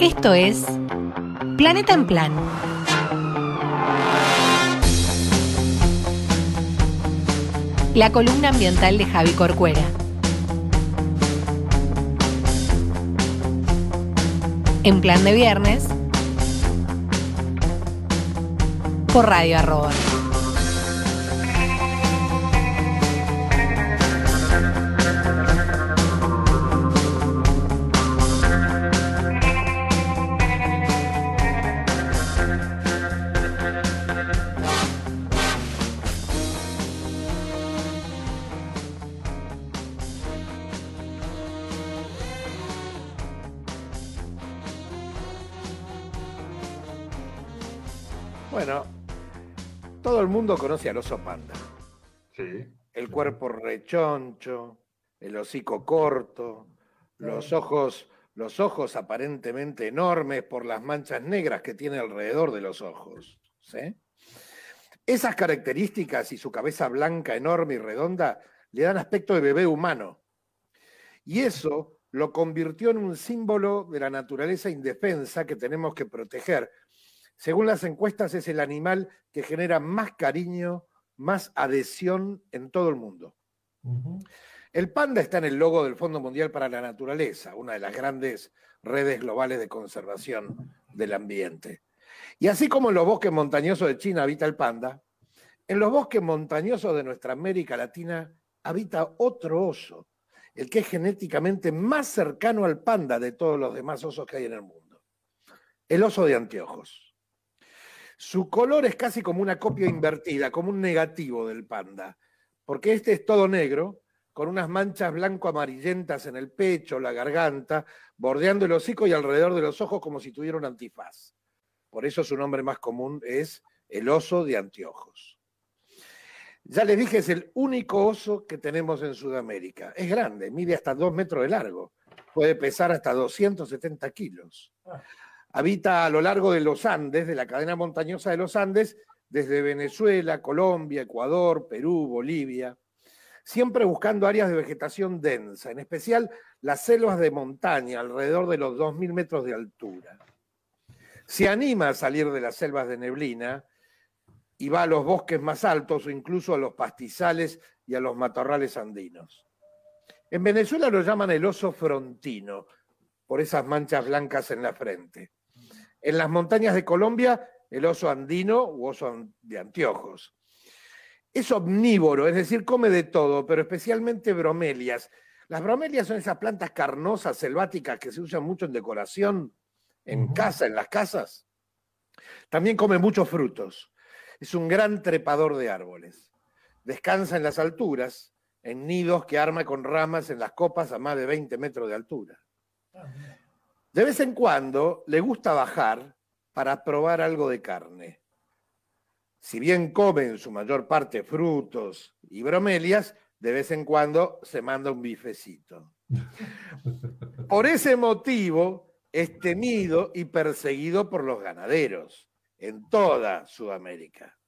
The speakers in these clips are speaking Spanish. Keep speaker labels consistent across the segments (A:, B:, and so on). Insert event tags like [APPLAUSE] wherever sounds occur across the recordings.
A: Esto es Planeta en Plan. La columna ambiental de Javi Corcuera. En plan de viernes. Por Radio Arroba.
B: Mundo conoce al oso panda.
C: Sí.
B: El cuerpo rechoncho, el hocico corto, los ojos, los ojos aparentemente enormes por las manchas negras que tiene alrededor de los ojos. ¿sí? Esas características y su cabeza blanca, enorme y redonda le dan aspecto de bebé humano. Y eso lo convirtió en un símbolo de la naturaleza indefensa que tenemos que proteger. Según las encuestas, es el animal que genera más cariño, más adhesión en todo el mundo. El panda está en el logo del Fondo Mundial para la Naturaleza, una de las grandes redes globales de conservación del ambiente. Y así como en los bosques montañosos de China habita el panda, en los bosques montañosos de nuestra América Latina habita otro oso, el que es genéticamente más cercano al panda de todos los demás osos que hay en el mundo, el oso de anteojos. Su color es casi como una copia invertida, como un negativo del panda, porque este es todo negro, con unas manchas blanco-amarillentas en el pecho, la garganta, bordeando el hocico y alrededor de los ojos como si tuviera un antifaz. Por eso su nombre más común es el oso de anteojos. Ya les dije, es el único oso que tenemos en Sudamérica. Es grande, mide hasta dos metros de largo, puede pesar hasta 270 kilos. Habita a lo largo de los Andes, de la cadena montañosa de los Andes, desde Venezuela, Colombia, Ecuador, Perú, Bolivia, siempre buscando áreas de vegetación densa, en especial las selvas de montaña, alrededor de los 2.000 metros de altura. Se anima a salir de las selvas de neblina y va a los bosques más altos o incluso a los pastizales y a los matorrales andinos. En Venezuela lo llaman el oso frontino, por esas manchas blancas en la frente. En las montañas de Colombia, el oso andino u oso de anteojos. Es omnívoro, es decir, come de todo, pero especialmente bromelias. Las bromelias son esas plantas carnosas, selváticas, que se usan mucho en decoración, en casa, en las casas. También come muchos frutos. Es un gran trepador de árboles. Descansa en las alturas, en nidos que arma con ramas en las copas a más de 20 metros de altura. De vez en cuando le gusta bajar para probar algo de carne. Si bien come en su mayor parte frutos y bromelias, de vez en cuando se manda un bifecito. [LAUGHS] Por ese motivo es temido y perseguido por los ganaderos en toda Sudamérica.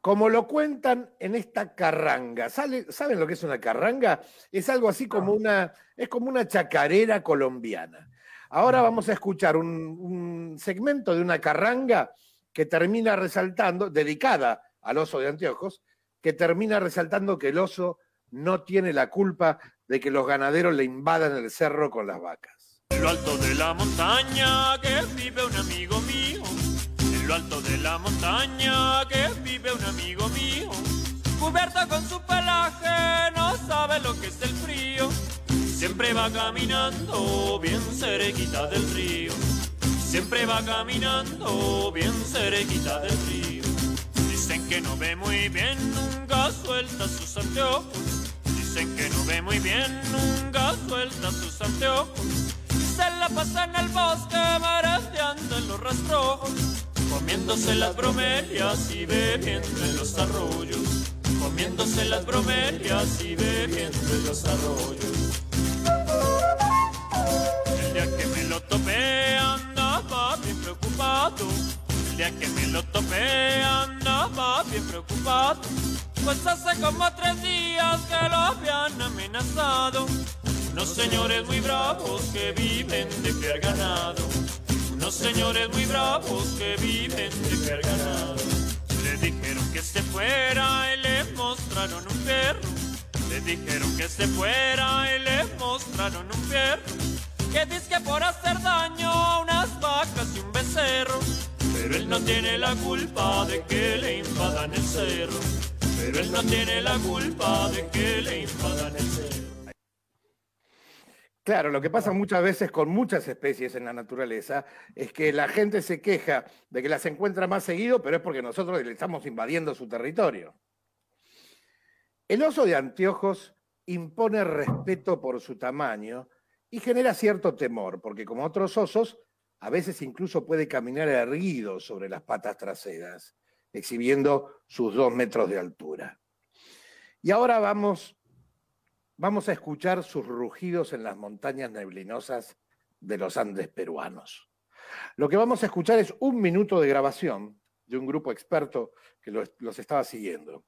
B: Como lo cuentan en esta carranga. ¿Saben lo que es una carranga? Es algo así como una, es como una chacarera colombiana. Ahora vamos a escuchar un, un segmento de una carranga que termina resaltando, dedicada al oso de anteojos, que termina resaltando que el oso no tiene la culpa de que los ganaderos le invadan el cerro con las vacas.
D: En lo alto de la montaña que vive un amigo mío. En lo alto de la montaña que vive un amigo mío. Cubierto con su pelaje, no sabe lo que es el frío. Siempre va caminando bien cerquita del río. Siempre va caminando bien cerquita del río. Dicen que no ve muy bien, nunca suelta sus anteojos. Dicen que no ve muy bien, nunca suelta sus anteojos. Se la pasa en el bosque mareando en los rastrojos, comiéndose las bromelias y bebiendo en los arroyos. Comiéndose las bromelias y bebiendo en los arroyos. El que me lo topé andaba bien preocupado. El que me lo topé andaba bien preocupado. Pues hace como tres días que lo habían amenazado. Unos señores muy bravos que viven de criar ganado, unos señores muy bravos que viven de criar ganado. Le dijeron que se fuera y le mostraron un perro, le dijeron que se fuera y le mostraron un perro, que dice que por hacer daño a unas vacas y un becerro, pero él no tiene la culpa de que le invadan el cerro. Pero él no tiene la culpa de que le invadan el cerro.
B: Claro, lo que pasa muchas veces con muchas especies en la naturaleza es que la gente se queja de que las encuentra más seguido, pero es porque nosotros le estamos invadiendo su territorio. El oso de anteojos impone respeto por su tamaño y genera cierto temor, porque como otros osos, a veces incluso puede caminar erguido sobre las patas traseras, exhibiendo sus dos metros de altura. Y ahora vamos Vamos a escuchar sus rugidos en las montañas neblinosas de los Andes peruanos. Lo que vamos a escuchar es un minuto de grabación de un grupo experto que los, los estaba siguiendo.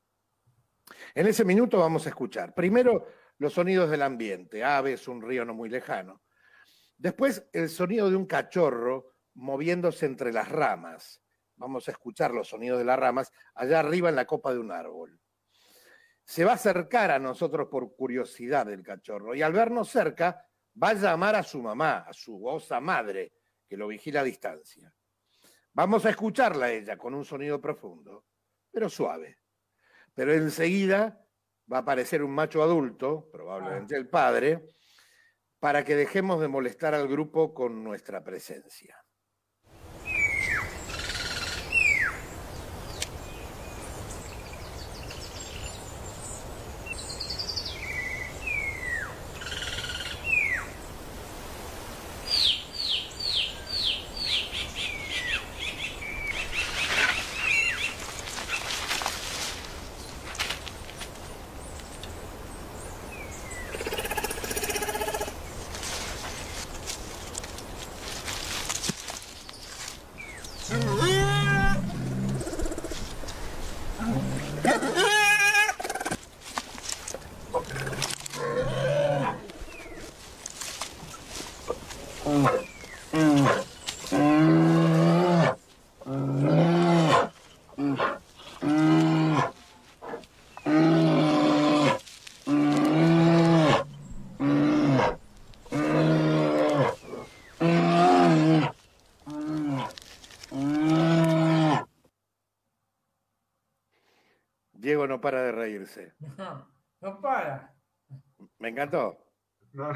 B: En ese minuto vamos a escuchar primero los sonidos del ambiente, aves, un río no muy lejano. Después el sonido de un cachorro moviéndose entre las ramas. Vamos a escuchar los sonidos de las ramas allá arriba en la copa de un árbol se va a acercar a nosotros por curiosidad el cachorro y al vernos cerca va a llamar a su mamá, a su osa madre, que lo vigila a distancia. Vamos a escucharla a ella con un sonido profundo, pero suave. Pero enseguida va a aparecer un macho adulto, probablemente el padre, para que dejemos de molestar al grupo con nuestra presencia. Diego no para de reírse.
C: No, no para.
B: Me encantó.
E: No,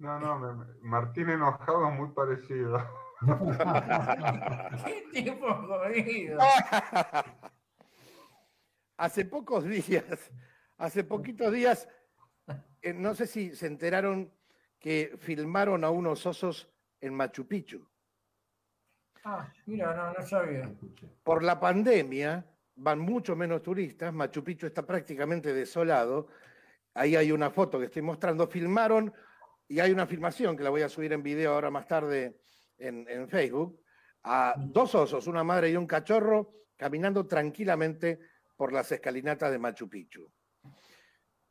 E: no, no, me- Martín enojado muy parecido. [LAUGHS]
C: Qué tipo jodido.
B: hace pocos días, hace poquitos días, eh, no sé si se enteraron que filmaron a unos osos en Machu Picchu.
C: Ah, mira, no, no sabía.
B: Por la pandemia van mucho menos turistas, Machu Picchu está prácticamente desolado. Ahí hay una foto que estoy mostrando, filmaron y hay una filmación que la voy a subir en video ahora más tarde en, en Facebook, a dos osos, una madre y un cachorro, caminando tranquilamente por las escalinatas de Machu Picchu.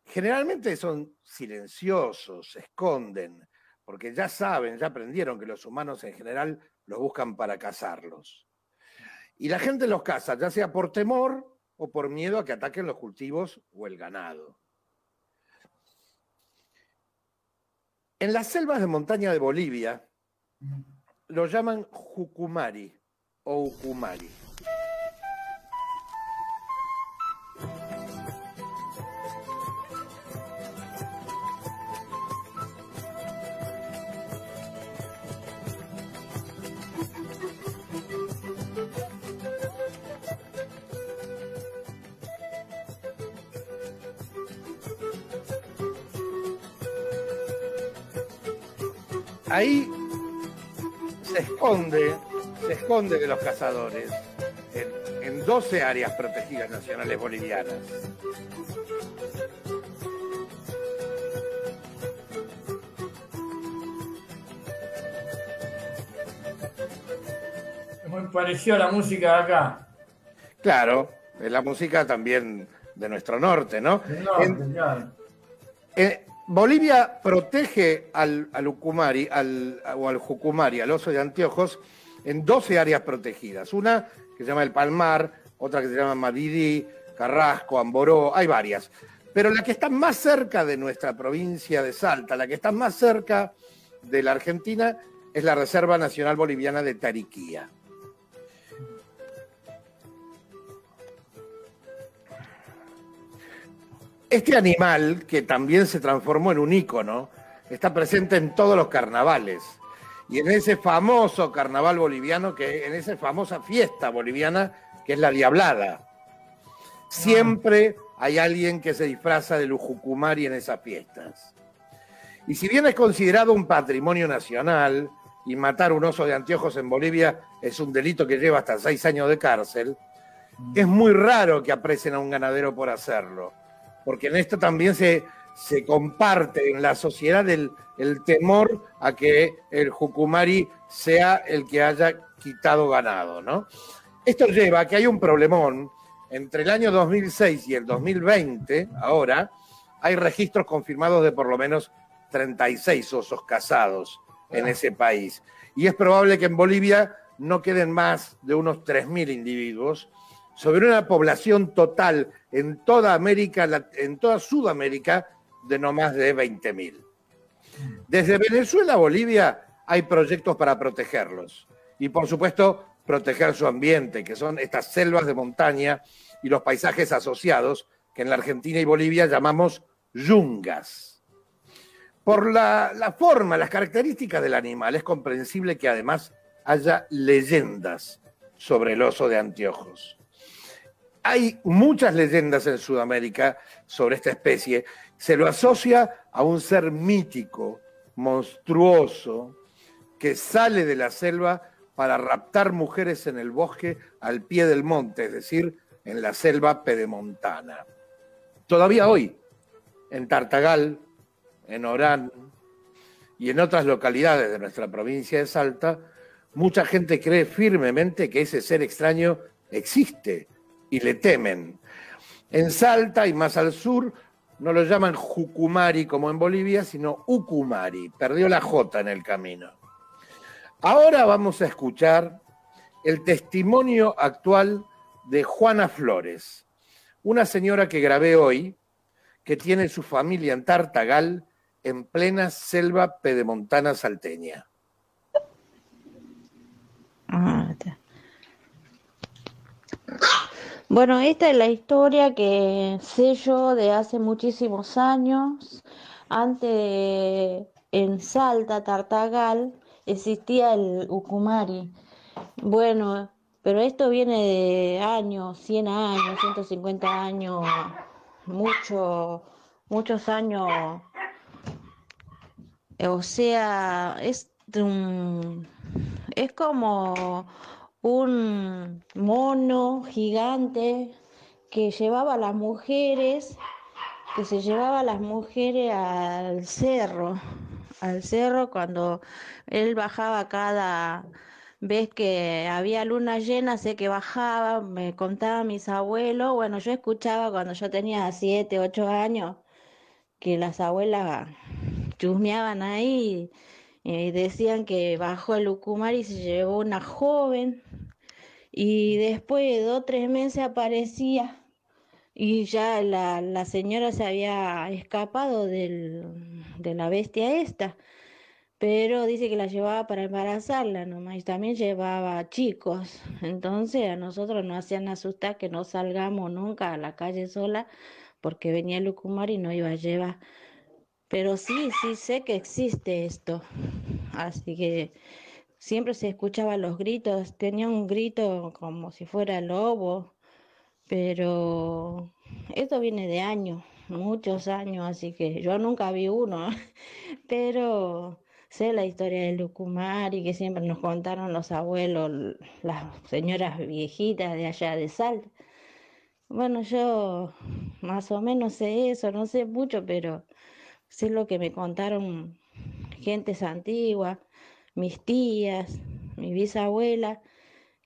B: Generalmente son silenciosos, se esconden, porque ya saben, ya aprendieron que los humanos en general los buscan para cazarlos. Y la gente los caza, ya sea por temor o por miedo a que ataquen los cultivos o el ganado. En las selvas de montaña de Bolivia lo llaman jucumari o ucumari. Ahí se esconde, se esconde de los cazadores en, en 12 áreas protegidas nacionales bolivianas.
C: Es muy parecido a la música de acá.
B: Claro, es la música también de nuestro norte, ¿no?
C: norte,
B: En-
C: claro.
B: Bolivia protege al, al Ucumari, al, o al Jucumari, al oso de anteojos, en 12 áreas protegidas. Una que se llama el Palmar, otra que se llama Mabidí, Carrasco, Amboró, hay varias. Pero la que está más cerca de nuestra provincia de Salta, la que está más cerca de la Argentina, es la Reserva Nacional Boliviana de Tariquía. Este animal, que también se transformó en un ícono, está presente en todos los carnavales. Y en ese famoso carnaval boliviano, que en esa famosa fiesta boliviana, que es la Diablada. Siempre hay alguien que se disfraza de Lujucumari en esas fiestas. Y si bien es considerado un patrimonio nacional, y matar un oso de anteojos en Bolivia es un delito que lleva hasta seis años de cárcel, es muy raro que aprecien a un ganadero por hacerlo porque en esto también se, se comparte en la sociedad el, el, temor a que el Jucumari sea el que haya quitado ganado, ¿no? Esto lleva a que hay un problemón entre el año 2006 y el 2020, ahora, hay registros confirmados de por lo menos 36 osos cazados en ese país. Y es probable que en Bolivia no queden más de unos 3.000 individuos sobre una población total en toda América, en toda Sudamérica, de no más de 20.000. Desde Venezuela a Bolivia hay proyectos para protegerlos y por supuesto proteger su ambiente, que son estas selvas de montaña y los paisajes asociados que en la Argentina y Bolivia llamamos yungas. Por la, la forma, las características del animal, es comprensible que además haya leyendas sobre el oso de anteojos. Hay muchas leyendas en Sudamérica sobre esta especie. Se lo asocia a un ser mítico, monstruoso, que sale de la selva para raptar mujeres en el bosque al pie del monte, es decir, en la selva pedemontana. Todavía hoy, en Tartagal, en Orán y en otras localidades de nuestra provincia de Salta, mucha gente cree firmemente que ese ser extraño existe y le temen. En Salta y más al sur no lo llaman Jucumari como en Bolivia, sino Ucumari. Perdió la J en el camino. Ahora vamos a escuchar el testimonio actual de Juana Flores, una señora que grabé hoy, que tiene su familia en Tartagal, en plena selva pedemontana salteña.
F: Ah, bueno, esta es la historia que sé yo de hace muchísimos años. Antes en Salta, Tartagal, existía el Ucumari. Bueno, pero esto viene de años, 100 años, 150 años, mucho, muchos años. O sea, es, es como un mono gigante que llevaba a las mujeres, que se llevaba a las mujeres al cerro, al cerro cuando él bajaba cada vez que había luna llena, sé que bajaba, me contaba mis abuelos, bueno, yo escuchaba cuando yo tenía siete, ocho años, que las abuelas chusmeaban ahí decían que bajó el Ucumar y se llevó una joven y después de dos o tres meses aparecía y ya la, señora se había escapado de la bestia esta, pero dice que la llevaba para embarazarla nomás y también llevaba chicos. Entonces a nosotros nos hacían asustar que no salgamos nunca a la calle sola porque venía el Ucumar y no iba a llevar. Pero sí, sí sé que existe esto. Así que siempre se escuchaban los gritos, tenía un grito como si fuera lobo, pero esto viene de años, muchos años, así que yo nunca vi uno, [LAUGHS] pero sé la historia del Lucumar y que siempre nos contaron los abuelos, las señoras viejitas de allá de Salta. Bueno, yo más o menos sé eso, no sé mucho, pero sé lo que me contaron gentes antiguas mis tías, mi bisabuela,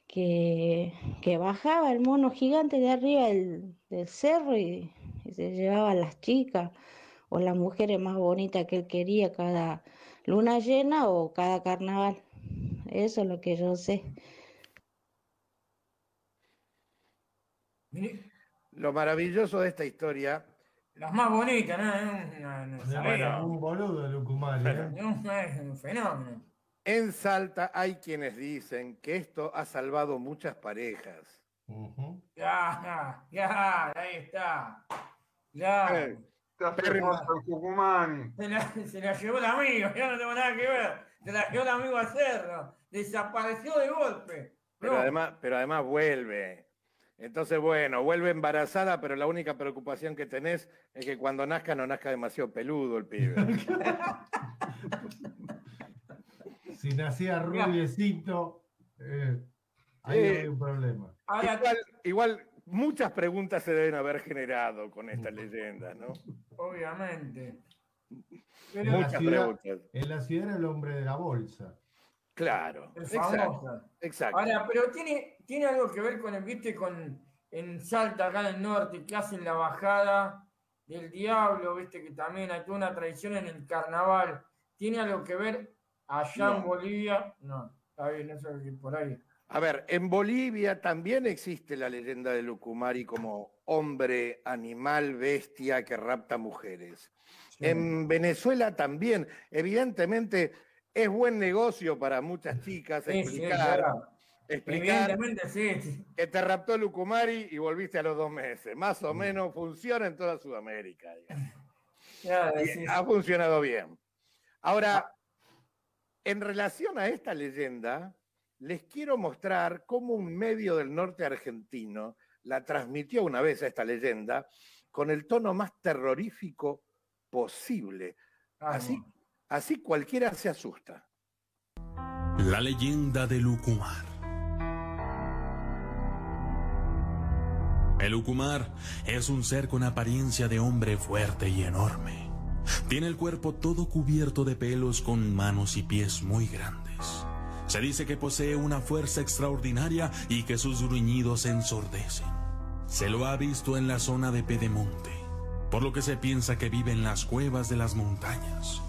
F: que, que bajaba el mono gigante de arriba del, cerro y, se llevaba a las chicas o las mujeres más bonitas que él quería cada luna llena o cada carnaval. Eso es lo que yo sé.
B: Lo maravilloso de esta historia,
C: Las más bonitas, ¿no? Es una- no
G: Se
C: sabía.
G: llama un boludo Lucumari, ¿eh?
C: Un fenómeno.
B: en Salta hay quienes dicen que esto ha salvado muchas parejas.
G: Ujú.
C: Ya, ya, ahí está. Ya.
B: Eh,
E: falta el Tucumani.
C: Se la, se la llevó el amigo, yo no tengo nada que ver. Se la llevó el amigo a Cerro. Desapareció de golpe.
B: Pero
C: No,
B: además, pero además vuelve. Entonces, bueno, vuelve embarazada, pero la única preocupación que tenés es que cuando nazca no nazca demasiado peludo el pibe. [LAUGHS]
G: Si nacía rubiecito, eh, ahí
B: Eh,
G: hay un problema.
C: ahora,
B: Igual, igual muchas preguntas se deben haber generado con esta leyenda, ¿no?
C: obviamente. Pero
B: Muchas
G: la ciudad-
B: preguntas.
G: En la ciudad era el hombre de la bolsa.
B: Claro.
C: es
B: Exacto. exacto.
C: Ahora, pero tiene, tiene algo que ver con el, viste, con en Salta, acá en el norte, que hacen la bajada del diablo, viste, que también hay toda una tradición en el carnaval. ¿Tiene algo que ver allá en. Bolivia? No, está bien, eso es por ahí.
B: A ver, en Bolivia también existe la leyenda de Lucumari como hombre, animal, bestia que rapta mujeres. En Venezuela también, evidentemente, es buen negocio para muchas chicas
C: Sí, sí,
B: explicar, explicar
C: sí.
B: que te raptó Lucumari y volviste a los dos meses. Más o menos funciona en toda Sudamérica.
C: Claro,
B: ha funcionado bien. Ahora, en relación a esta leyenda, les quiero mostrar cómo un medio del norte argentino la transmitió una vez a esta leyenda con el tono más terrorífico posible. Así, así cualquiera se asusta.
H: La leyenda de Lucumar. El Lucumar es un ser con apariencia de hombre fuerte y enorme. Tiene el cuerpo todo cubierto de pelos con manos y pies muy grandes. Se dice que posee una fuerza extraordinaria y que sus gruñidos ensordecen. Se lo ha visto en la zona de Pedemonte, por lo que se piensa que vive en las cuevas de las montañas.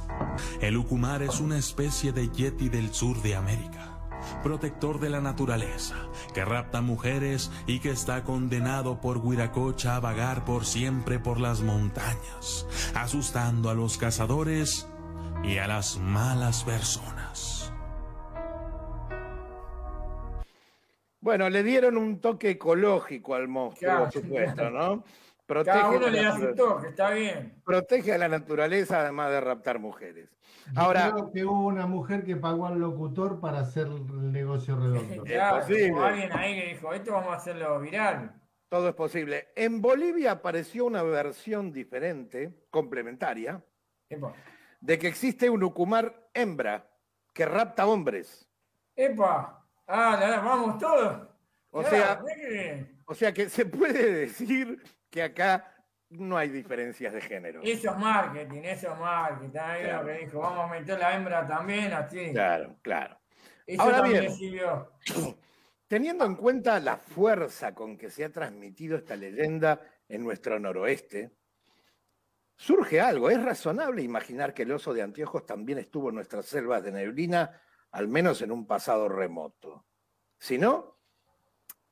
H: El Ucumar es una especie de yeti del sur de América, protector de la naturaleza, que rapta mujeres y que está condenado por Huiracocha a vagar por siempre por las montañas, asustando a los cazadores y a las malas personas.
B: Bueno, le dieron un toque ecológico al monstruo, por supuesto, ¿no? Protege,
C: Cada uno
B: la
C: le da su toque, está bien.
B: protege a la naturaleza además de raptar mujeres.
G: Yo
B: Ahora,
G: creo que hubo una mujer que pagó al locutor para hacer el negocio redondo. [LAUGHS]
C: Claro,
B: posible.
C: hubo alguien ahí que dijo, esto vamos a hacerlo viral.
B: todo es posible. En Bolivia apareció una versión diferente, complementaria,
C: Epa,
B: de que existe un ucumar hembra que rapta hombres.
C: epa, ah, la- vamos todos.
B: O
C: Ya,
B: sea-. O sea que se puede [LAUGHS] decir que acá no hay diferencias de género.
C: Eso es marketing, eso es marketing. Ahí
B: Claro.
C: lo que dijo, vamos a meter la hembra también, así.
B: Claro, claro.
C: Eso
B: Ahora bien.
C: sirvió. [COUGHS]
B: Teniendo en cuenta la fuerza con que se ha transmitido esta leyenda en nuestro noroeste, surge algo. Es razonable imaginar que el oso de anteojos también estuvo en nuestras selvas de neblina, al menos en un pasado remoto. Si no,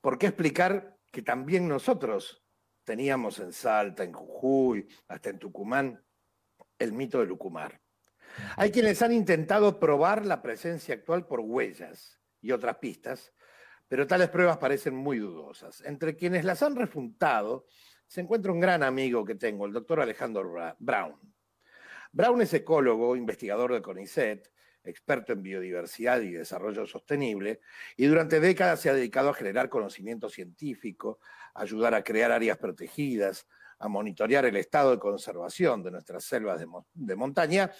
B: ¿por qué explicar que también nosotros teníamos en Salta, en Jujuy, hasta en Tucumán, el mito de Lucumar? Hay quienes han intentado probar la presencia actual por huellas y otras pistas, pero tales pruebas parecen muy dudosas. Entre quienes las han refutado se encuentra un gran amigo que tengo, el doctor Alejandro Brown. Brown es ecólogo, investigador de CONICET, experto en biodiversidad y desarrollo sostenible, y durante décadas se ha dedicado a generar conocimiento científico, ayudar a crear áreas protegidas, a monitorear el estado de conservación de nuestras selvas de, mo- de montaña,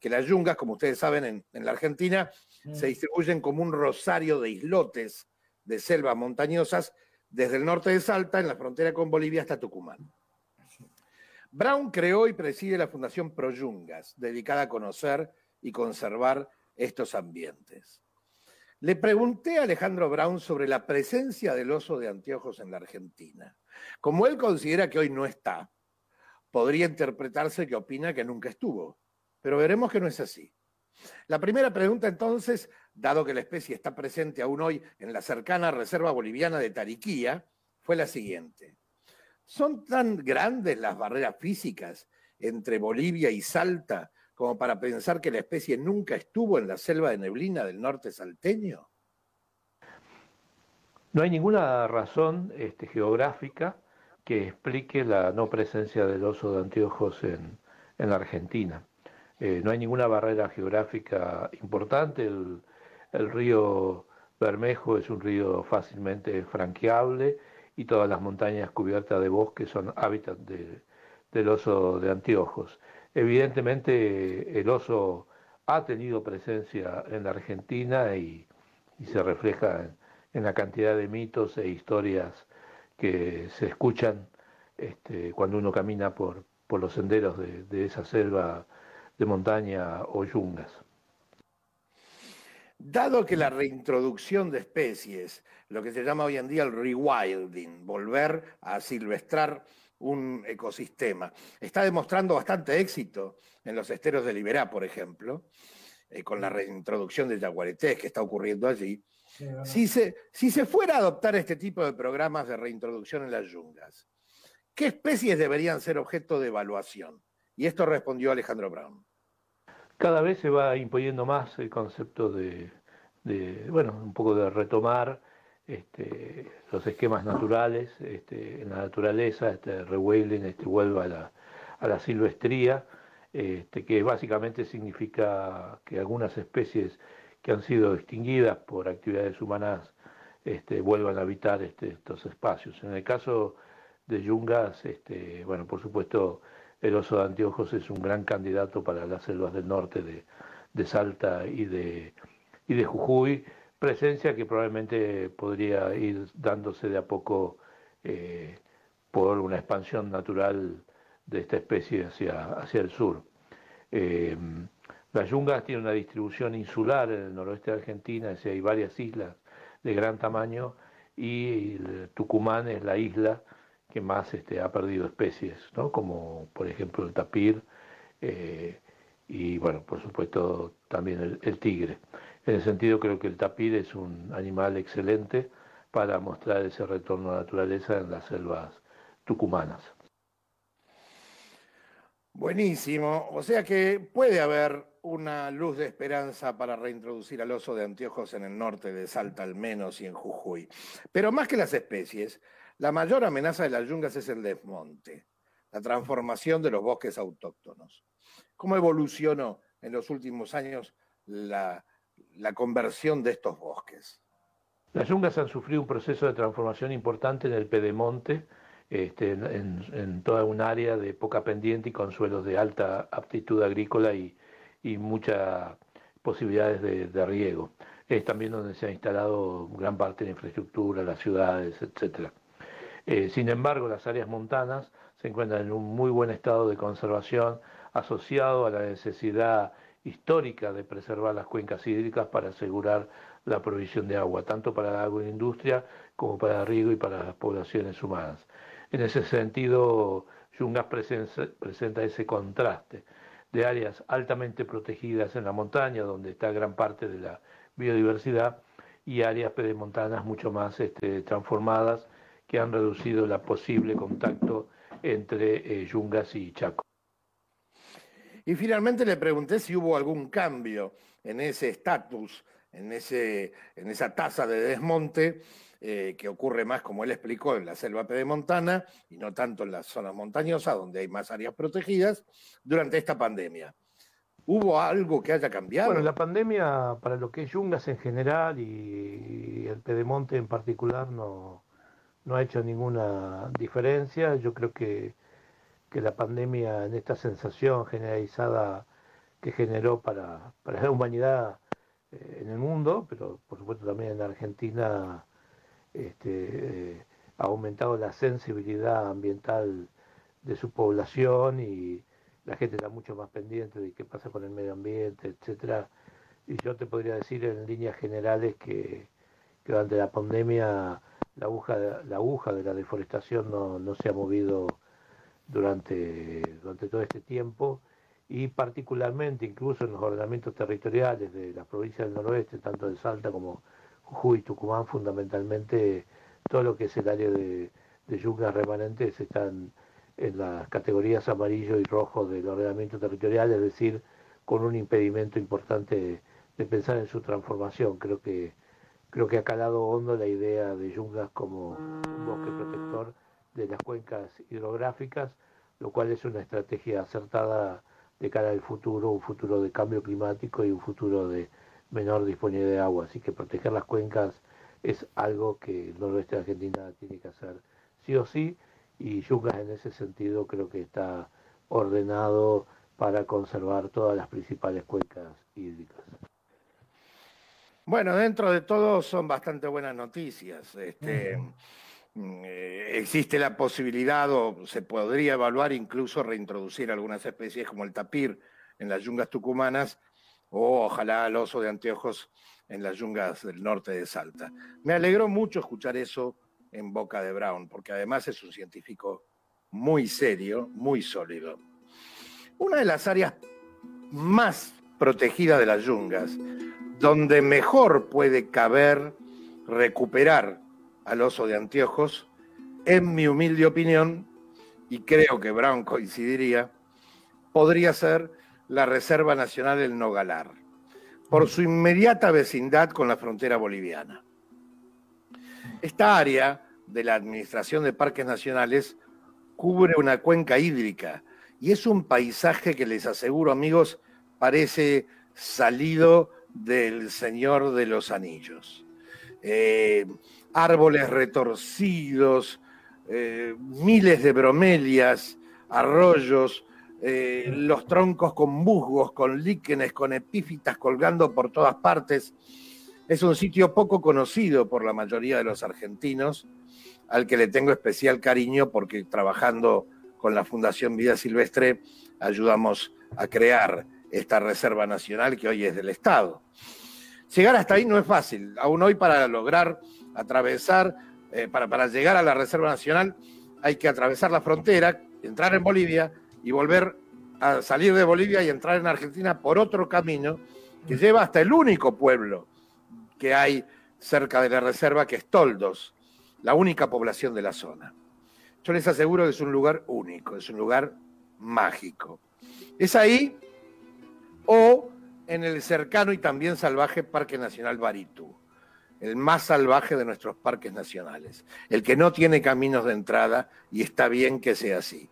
B: que las yungas, como ustedes saben, en- en la Argentina se distribuyen como un rosario de islotes de selvas montañosas desde el norte de Salta, en la frontera con Bolivia, hasta Tucumán. Brown creó y preside la Fundación Proyungas, dedicada a conocer y conservar estos ambientes. Le pregunté a Alejandro Brown sobre la presencia del oso de anteojos en la Argentina. Como él considera que hoy no está, podría interpretarse que opina que nunca estuvo. Pero veremos que no es así. La primera pregunta entonces, dado que la especie está presente aún hoy en la cercana Reserva Boliviana de Tariquía, fue la siguiente. ¿Son tan grandes las barreras físicas entre Bolivia y Salta como para pensar que la especie nunca estuvo en la selva de neblina del norte salteño?
I: No hay ninguna razón este, geográfica que explique la no presencia del oso de anteojos en, en la Argentina. Eh, no hay ninguna barrera geográfica importante. El, río Bermejo es un río fácilmente franqueable y todas las montañas cubiertas de bosque son hábitat del oso de anteojos. Evidentemente el oso ha tenido presencia en la Argentina y, se refleja en, la cantidad de mitos e historias que se escuchan este, cuando uno camina por, los senderos de esa selva de montaña o yungas.
B: Dado que la reintroducción de especies, lo que se llama hoy en día el rewilding, volver a silvestrar un ecosistema, está demostrando bastante éxito en los esteros de Liberá, por ejemplo, eh, con la reintroducción de yaguaretés que está ocurriendo allí. si, se, si se fuera a adoptar este tipo de programas de reintroducción en las yungas, ¿qué especies deberían ser objeto de evaluación? Y esto respondió Alejandro Brown.
I: Cada vez se va imponiendo más el concepto de, bueno, un poco de retomar este, los esquemas naturales este, en la naturaleza, este reweiling, este vuelva a la, a la silvestría, este, que básicamente significa que algunas especies que han sido extinguidas por actividades humanas este, vuelvan a habitar este, estos espacios. En el caso de Yungas, este, bueno, por supuesto, el oso de anteojos es un gran candidato para las selvas del norte de, Salta y de, y de Jujuy, presencia que probablemente podría ir dándose de a poco eh, por una expansión natural de esta especie hacia, hacia el sur. Eh, las yungas tienen una distribución insular en el noroeste de Argentina, es decir, hay varias islas de gran tamaño y Tucumán es la isla que más este, ha perdido especies, ¿no? como por ejemplo el tapir eh, y bueno, por supuesto también el, tigre. En ese sentido creo que el tapir es un animal excelente para mostrar ese retorno a la naturaleza en las selvas tucumanas.
B: Buenísimo, o sea que puede haber una luz de esperanza para reintroducir al oso de anteojos en el norte de Salta al menos y en Jujuy. Pero más que las especies, la mayor amenaza de las yungas es el desmonte, la transformación de los bosques autóctonos. ¿Cómo evolucionó en los últimos años la, conversión de estos bosques?
I: Las yungas han sufrido un proceso de transformación importante en el pedemonte, este, en, toda un área de poca pendiente y con suelos de alta aptitud agrícola y, muchas posibilidades de, de, riego. Es también donde se ha instalado gran parte de la infraestructura, las ciudades, etcétera. Eh, sin embargo, las áreas montanas se encuentran en un muy buen estado de conservación asociado a la necesidad histórica de preservar las cuencas hídricas para asegurar la provisión de agua, tanto para la agroindustria como para el riego y para las poblaciones humanas. En ese sentido, Yungas presenta ese contraste de áreas altamente protegidas en la montaña, donde está gran parte de la biodiversidad, y áreas pedemontanas mucho más este, transformadas que han reducido el posible contacto entre eh, Yungas y Chaco.
B: Y finalmente le pregunté si hubo algún cambio en ese estatus, en, en esa tasa de desmonte eh, que ocurre más, como él explicó, en la selva pedemontana y no tanto en las zonas montañosas, donde hay más áreas protegidas, durante esta pandemia. ¿Hubo algo que haya cambiado?
I: Bueno, la pandemia, para lo que es Yungas en general y el pedemonte en particular, no, no ha hecho ninguna diferencia. Yo creo que, la pandemia, en esta sensación generalizada que generó para, la humanidad eh, en el mundo, pero por supuesto también en Argentina, este, eh, ha aumentado la sensibilidad ambiental de su población y la gente está mucho más pendiente de qué pasa con el medio ambiente, etcétera. Y yo te podría decir en líneas generales que, que durante la pandemia la aguja, la aguja de la deforestación no, se ha movido durante, durante todo este tiempo y particularmente incluso en los ordenamientos territoriales de las provincias del noroeste, tanto de Salta como Jujuy y Tucumán, fundamentalmente todo lo que es el área de, de yungas remanentes están en las categorías amarillo y rojo del ordenamiento territorial, es decir, con un impedimento importante de, pensar en su transformación. Creo que, creo que ha calado hondo la idea de yungas como un bosque protector de las cuencas hidrográficas, lo cual es una estrategia acertada de cara al futuro, un futuro de cambio climático y un futuro de menor disponibilidad de agua. Así que proteger las cuencas es algo que el noroeste de Argentina tiene que hacer sí o sí, y Yucas en ese sentido creo que está ordenado para conservar todas las principales cuencas hídricas.
B: Bueno, dentro de todo son bastante buenas noticias. Este, mm, existe la posibilidad o se podría evaluar incluso reintroducir algunas especies como el tapir en las yungas tucumanas o ojalá el oso de anteojos en las yungas del norte de Salta. Me alegró mucho escuchar eso en boca de Brown, porque además es un científico muy serio, muy sólido. Una de las áreas más protegidas de las yungas, donde mejor puede caber recuperar al oso de anteojos, en mi humilde opinión, y creo que Brown coincidiría, podría ser la Reserva Nacional del Nogalar, por su inmediata vecindad con la frontera boliviana. Esta área de la Administración de Parques Nacionales cubre una cuenca hídrica y es un paisaje que les aseguro, amigos, parece salido del Señor de los Anillos. Eh, árboles retorcidos, eh, miles de bromelias, arroyos, eh, los troncos con musgos, con líquenes, con epífitas colgando por todas partes. Es un sitio poco conocido por la mayoría de los argentinos, al que le tengo especial cariño porque trabajando con la Fundación Vida Silvestre ayudamos a crear esta Reserva Nacional que hoy es del Estado. Llegar hasta ahí no es fácil. Aún hoy para lograr atravesar, eh, para, para llegar a la Reserva Nacional, hay que atravesar la frontera, entrar en Bolivia y volver a salir de Bolivia y entrar en Argentina por otro camino que lleva hasta el único pueblo que hay cerca de la reserva, que es Toldos, la única población de la zona. Yo les aseguro que es un lugar único, es un lugar mágico. Es ahí o en el cercano y también salvaje Parque Nacional Baritú, el más salvaje de nuestros parques nacionales, el que no tiene caminos de entrada y está bien que sea así.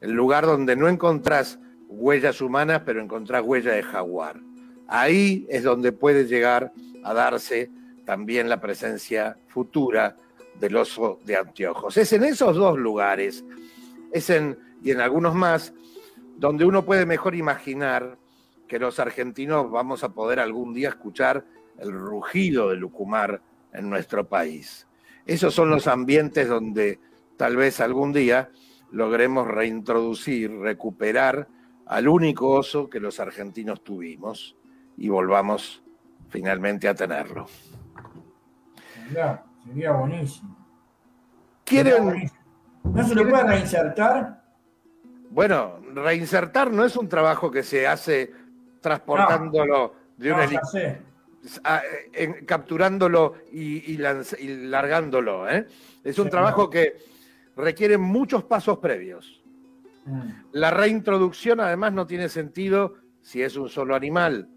B: El lugar donde no encontrás huellas humanas, pero encontrás huella de jaguar. Ahí es donde puede llegar a darse también la presencia futura del oso de anteojos. Es en esos dos lugares, es en, y en algunos más, donde uno puede mejor imaginar que los argentinos vamos a poder algún día escuchar el rugido del Lucumar en nuestro país. Esos son los ambientes donde tal vez algún día logremos reintroducir, recuperar al único oso que los argentinos tuvimos y volvamos finalmente a tenerlo.
C: Sería, sería buenísimo.
B: ¿Quieren?
C: ¿No se lo puede reinsertar?
B: Bueno, reinsertar no es un trabajo que se hace transportándolo de un helicóptero, capturándolo y, y lanz- y largándolo. ¿eh? Es un
C: Sí,
B: trabajo que requiere muchos pasos previos.
C: Mm.
B: La reintroducción además no tiene sentido si es un solo animal.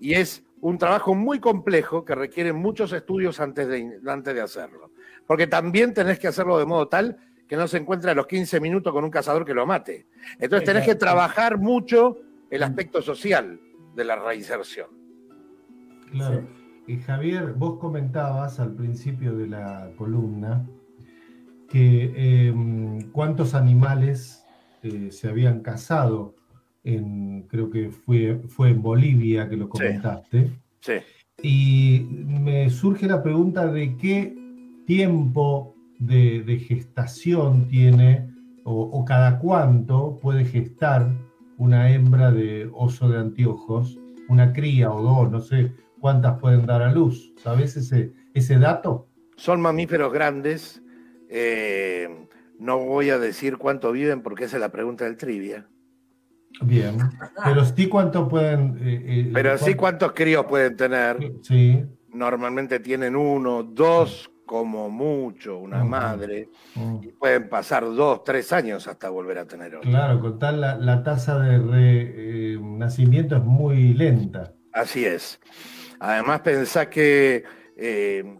B: Y es un trabajo muy complejo que requiere muchos estudios antes de, antes de hacerlo. Porque también tenés que hacerlo de modo tal que no se encuentre a los 15 minutos con un cazador que lo mate. Entonces tenés que trabajar mucho el aspecto social de la reinserción.
G: Claro. Y Javier, vos comentabas al principio de la columna que eh, cuántos animales eh, se habían cazado en, creo que fue, fue en Bolivia que lo comentaste.
B: Sí.
G: Y me surge la pregunta de qué tiempo de, de gestación tiene o, o cada cuánto puede gestar una hembra de oso de anteojos, una cría o dos, no sé cuántas pueden dar a luz. ¿Sabes ese, ese dato?
B: Son mamíferos grandes, eh, No voy a decir cuánto viven porque esa es la pregunta del trivia.
G: Bien. Pero sí cuánto pueden... eh, eh,
B: Pero sí
G: cuán-
B: cuántos críos pueden tener.
G: Sí.
B: Normalmente tienen uno, dos como mucho, una madre.
G: Mm.
B: Y pueden pasar dos, tres años hasta volver a tener otro.
G: Claro, con tal la, la tasa de re- eh, nacimiento es muy lenta.
B: Así es. Además, pensá que eh,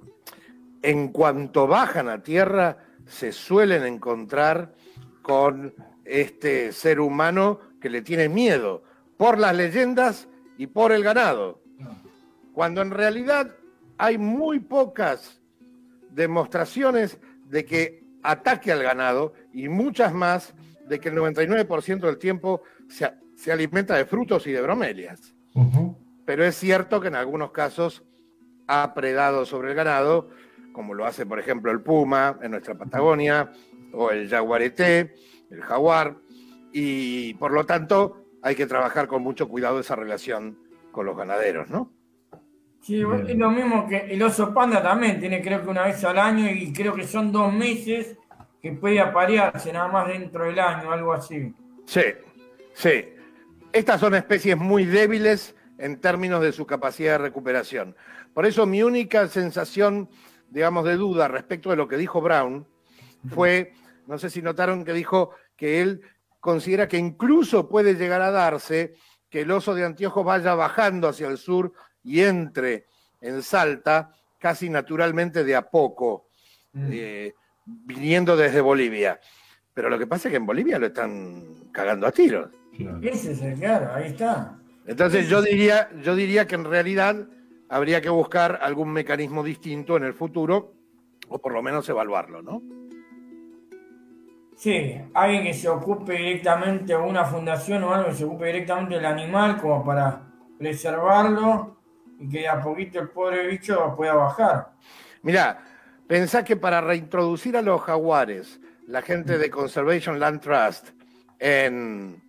B: en cuanto bajan a tierra, se suelen encontrar con este ser humano que le tiene miedo por las leyendas y por el ganado. Cuando en realidad hay muy pocas demostraciones de que ataque al ganado y muchas más de que el 99% del tiempo se, se alimenta de frutos y de bromelias pero es cierto que en algunos casos ha predado sobre el ganado, como lo hace, por ejemplo, el puma en nuestra Patagonia, o el jaguareté, el jaguar, y por lo tanto hay que trabajar con mucho cuidado esa relación con los ganaderos, ¿no?
C: Sí,
G: Bien.
C: es lo mismo que el oso panda también, tiene creo que una vez al año y creo que son dos meses que puede aparearse nada más dentro del año, algo así.
B: Sí, sí. Estas son especies muy débiles en términos de su capacidad de recuperación. Por eso mi única sensación, digamos, de duda respecto de lo que dijo Brown fue, no sé si notaron que dijo que él considera que incluso puede llegar a darse que el oso de anteojos vaya bajando hacia el sur y entre en Salta casi naturalmente de a poco,
C: Mm.
B: eh, viniendo desde Bolivia. Pero lo que pasa es que en Bolivia lo están cagando a tiros.
G: Claro.
C: Ese es el claro, ahí está.
B: Entonces yo diría, yo diría que en realidad habría que buscar algún mecanismo distinto en el futuro, o por lo menos evaluarlo, ¿no?
C: Sí, alguien que se ocupe directamente, o una fundación o algo que se ocupe directamente del animal como para preservarlo y que de a poquito el pobre bicho pueda bajar.
B: Mirá, pensá que para reintroducir a los jaguares, la gente de Conservation Land Trust en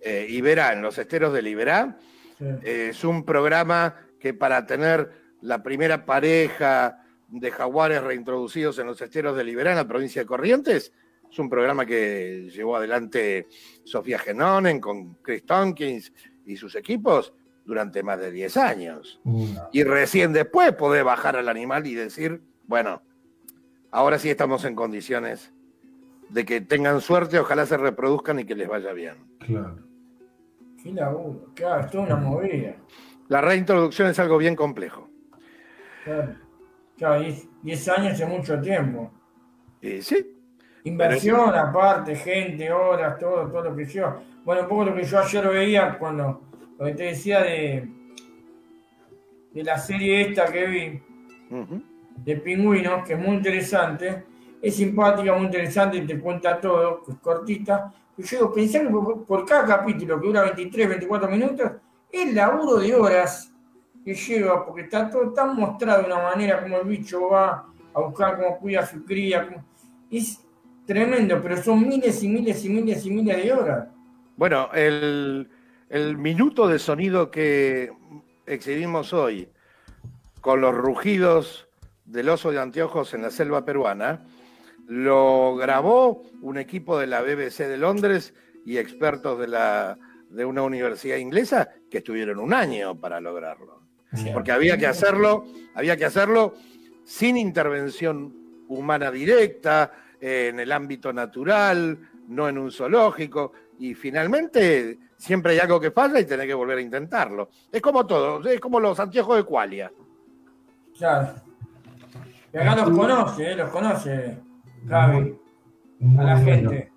B: eh, Iberá, en los esteros del Iberá,
C: Sí.
B: eh, es un programa que para tener la primera pareja de jaguares reintroducidos en los esteros del Iberá, en la provincia de Corrientes, es un programa que llevó adelante Sofía Genonen con Chris Tompkins y sus equipos durante más de 10 años.
G: Mm.
B: Y recién después poder bajar al animal y decir, bueno, ahora sí estamos en condiciones de que tengan suerte, ojalá se reproduzcan y que les vaya bien.
G: Claro.
C: Qué laburo, claro, es toda una movida.
B: La reintroducción es algo bien complejo.
C: Claro, claro 10 años es mucho tiempo.
B: Y sí,
C: Inversión aparte, gente, horas, todo, todo lo que yo. Bueno, un poco lo que yo ayer veía cuando lo que te decía de, de la serie esta que vi, de pingüinos, que es muy interesante, es simpática, muy interesante y te cuenta todo, es cortita. Y yo digo, pensar que por, por cada capítulo que dura 23, 24 minutos, es laburo de horas que lleva, porque está todo tan mostrado de una manera como el bicho va a buscar cómo cuida a su cría. cómo- Es tremendo, pero son miles y miles y miles y miles de horas.
B: Bueno, el, el minuto de sonido que exhibimos hoy con los rugidos del oso de anteojos en la selva peruana, lo grabó un equipo de la BBC de Londres y expertos de, la, de una universidad inglesa que estuvieron un año para lograrlo. Porque había que hacerlo, había que hacerlo sin intervención humana directa, en el ámbito natural, no en un zoológico, y finalmente siempre hay algo que falla y tenés que volver a intentarlo. Es como todo, es como los anteojos de Qualia.
C: Claro. Y acá los conoce, eh, los conoce Javi,
G: Muy
C: a la
G: bueno.
C: gente.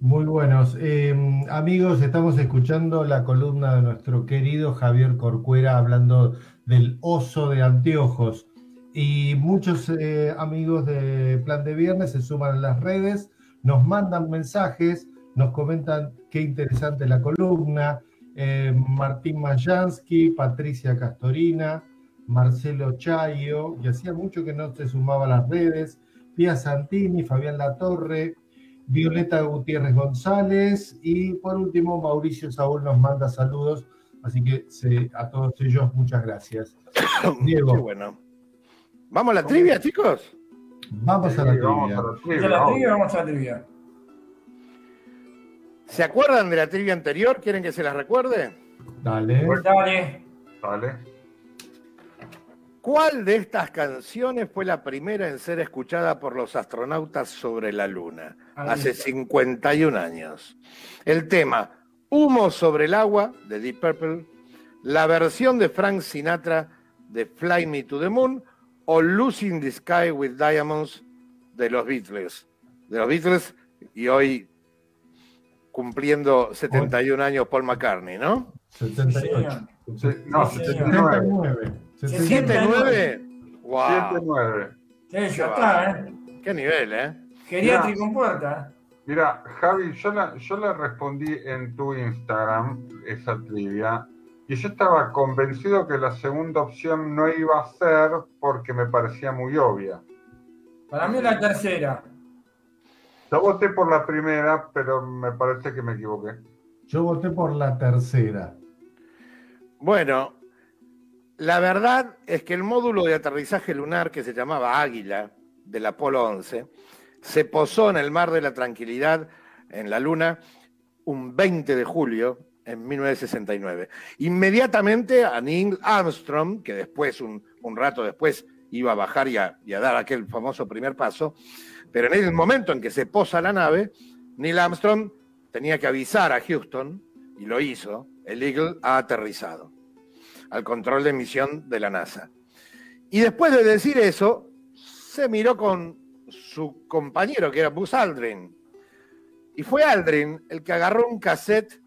G: Muy buenos. Eh, amigos, estamos escuchando la columna de nuestro querido Javier Corcuera hablando del oso de anteojos. Y muchos eh, amigos de Plan de Viernes se suman a las redes, nos mandan mensajes, nos comentan qué interesante la columna. Eh, Martín Mayansky, Patricia Castorina, Marcelo Chayo, y hacía mucho que no se sumaba a las redes. Pia Santini, Fabián Latorre, Violeta Gutiérrez González y por último Mauricio Saúl nos manda saludos, así que se- a todos ellos muchas gracias. [COUGHS] Diego.
B: Qué bueno. ¿Vamos a la trivia, chicos?
G: Vamos a la
E: Sí, vamos
G: trivia.
E: a la
C: ¿Es
E: trivia.
C: la
E: obvio.
C: trivia? Vamos a la trivia.
B: ¿Se acuerdan de la trivia anterior? ¿Quieren que se las recuerde?
G: Dale.
C: Dale.
E: Dale.
B: ¿Cuál de estas canciones fue la primera en ser escuchada por los astronautas sobre la Luna? Hace
C: está.
B: 51 años. El tema Humo sobre el agua de Deep Purple, la versión de Frank Sinatra de Fly Me to the Moon o Losing the Sky with Diamonds de los Beatles. De los Beatles y hoy cumpliendo 71 años Paul McCartney, ¿no?
G: 78.
E: Sí, no,
C: Sí,
E: 79.
G: 79.
B: 79. Wow.
E: 79.
C: Sí, ya está, ¿eh?
B: Qué nivel, ¿eh?
C: Geriátrico en puerta.
E: Mira, Javi, yo, la, yo le respondí en tu Instagram esa trivia y yo estaba convencido que la segunda opción no iba a ser porque me parecía muy obvia.
C: Para mí la tercera.
E: Yo voté por la primera, pero me parece que me equivoqué.
G: Yo voté por la tercera.
B: Bueno, la verdad es que el módulo de aterrizaje lunar que se llamaba Águila del Apolo 11 se posó en el Mar de la Tranquilidad en la Luna un 20 de julio en 1969. Inmediatamente a Neil Armstrong, que después, un, un rato después, iba a bajar y a, y a dar aquel famoso primer paso, pero en el momento en que se posa la nave, Neil Armstrong tenía que avisar a Houston, y lo hizo, el Eagle ha aterrizado al control de misión de la NASA. Y después de decir eso, se miró con su compañero, que era Buzz Aldrin. Y fue Aldrin el que agarró un cassette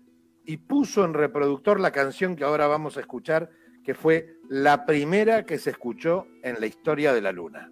B: y puso en reproductor la canción que ahora vamos a escuchar, que fue la primera que se escuchó en la historia de la Luna.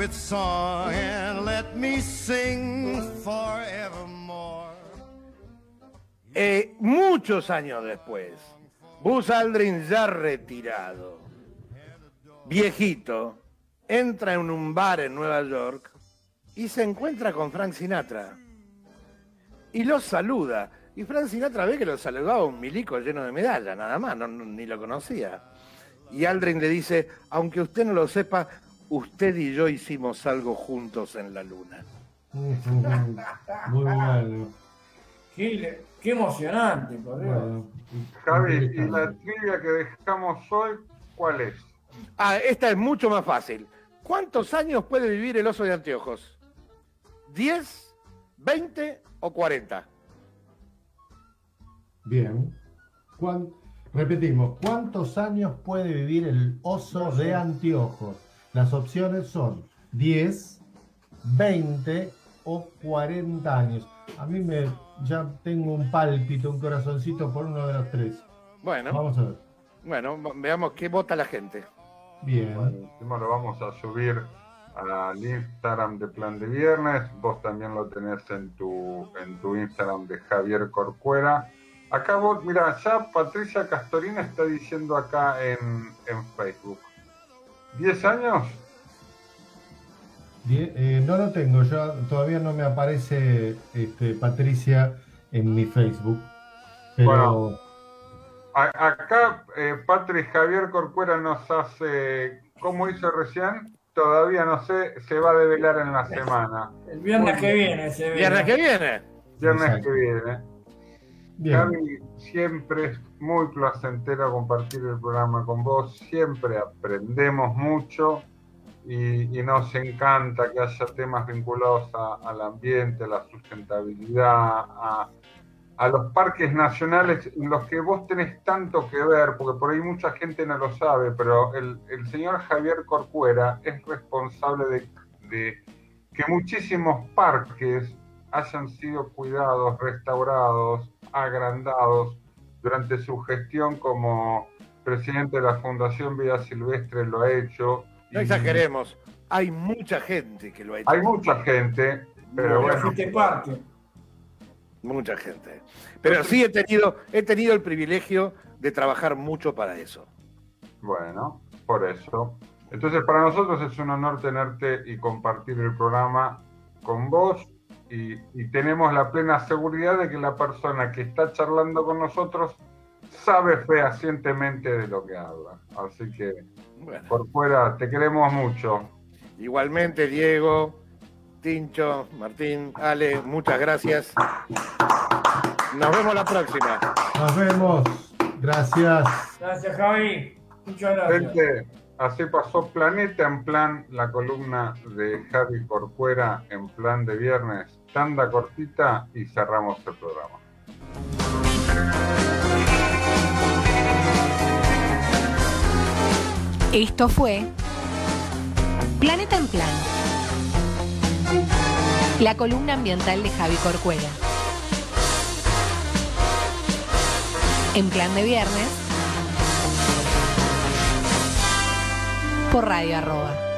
J: With.
B: Eh, muchos años después, Buzz Aldrin ya retirado, viejito, entra en un bar en Nueva York y se encuentra con Frank Sinatra. Y lo saluda. Y Frank Sinatra ve que lo saludaba un milico lleno de medallas, nada más, no- ni lo conocía. Y Aldrin le dice, aunque usted no lo sepa, usted y yo hicimos algo juntos en la luna.
G: Muy bueno.
C: Qué, qué emocionante, por Dios.
G: bueno.
E: Javi, ¿y la trivia que dejamos hoy cuál es?
B: Ah, esta es mucho más fácil. ¿Cuántos años puede vivir el oso de anteojos? ¿10, 20 o 40?
G: Bien. ¿Cuán- Repetimos, ¿cuántos años puede vivir el oso de anteojos? Las opciones son 10, 20 o 40 años. A mí me ya tengo un pálpito, un corazoncito por uno de los tres.
B: Bueno,
G: Vamos a ver.
B: bueno, veamos qué vota la gente.
G: Bien.
E: Encima lo vamos a subir al Instagram de Plan de Viernes. Vos también lo tenés en tu, en tu Instagram de Javier Corcuera. Acá vos, mira, ya Patricia Castorina está diciendo acá en, en Facebook. ¿10 años?
G: Die- eh, no lo tengo, yo todavía no me aparece este, Patricia en mi Facebook. Pero
E: Bueno. A- acá eh, Patri Javier Corcuera nos hace, ¿cómo hizo recién? Todavía no sé, se va a develar en la semana.
C: El viernes que viene se ve.
B: Viernes que viene.
E: Viernes
G: Exacto.
E: que viene. Siempre es muy placentero compartir el programa con vos, siempre aprendemos mucho y, nos encanta que haya temas vinculados al ambiente, a la sustentabilidad, a, los parques nacionales en los que vos tenés tanto que ver, porque por ahí mucha gente no lo sabe, pero el, señor Javier Corcuera es responsable de que muchísimos parques hayan sido cuidados, restaurados, agrandados durante su gestión como presidente de la Fundación Vida Silvestre lo ha hecho.
B: No exageremos, hay mucha gente que lo ha hecho.
E: Hay mucha gente, pero bueno.
C: parte.
B: Mucha gente. Pero sí he tenido, he tenido el privilegio de trabajar mucho para eso.
E: Bueno, por eso. Entonces, para nosotros es un honor tenerte y compartir el programa con vos y, tenemos la plena seguridad de que la persona que está charlando con nosotros sabe fehacientemente de lo que habla. Así que, por fuera, te queremos mucho.
B: Igualmente, Diego, Tincho, Martín, Ale, muchas gracias. Nos vemos la próxima.
G: Nos vemos. Gracias.
C: Gracias, Javi. Muchas gracias.
E: así pasó Planeta en plan, la columna de Javi Corcuera en plan de viernes. Tanda cortita y cerramos el programa.
A: Esto fue Planeta en Plan. La columna ambiental de Javi Corcuera. En plan de viernes. Por Radio Arroba.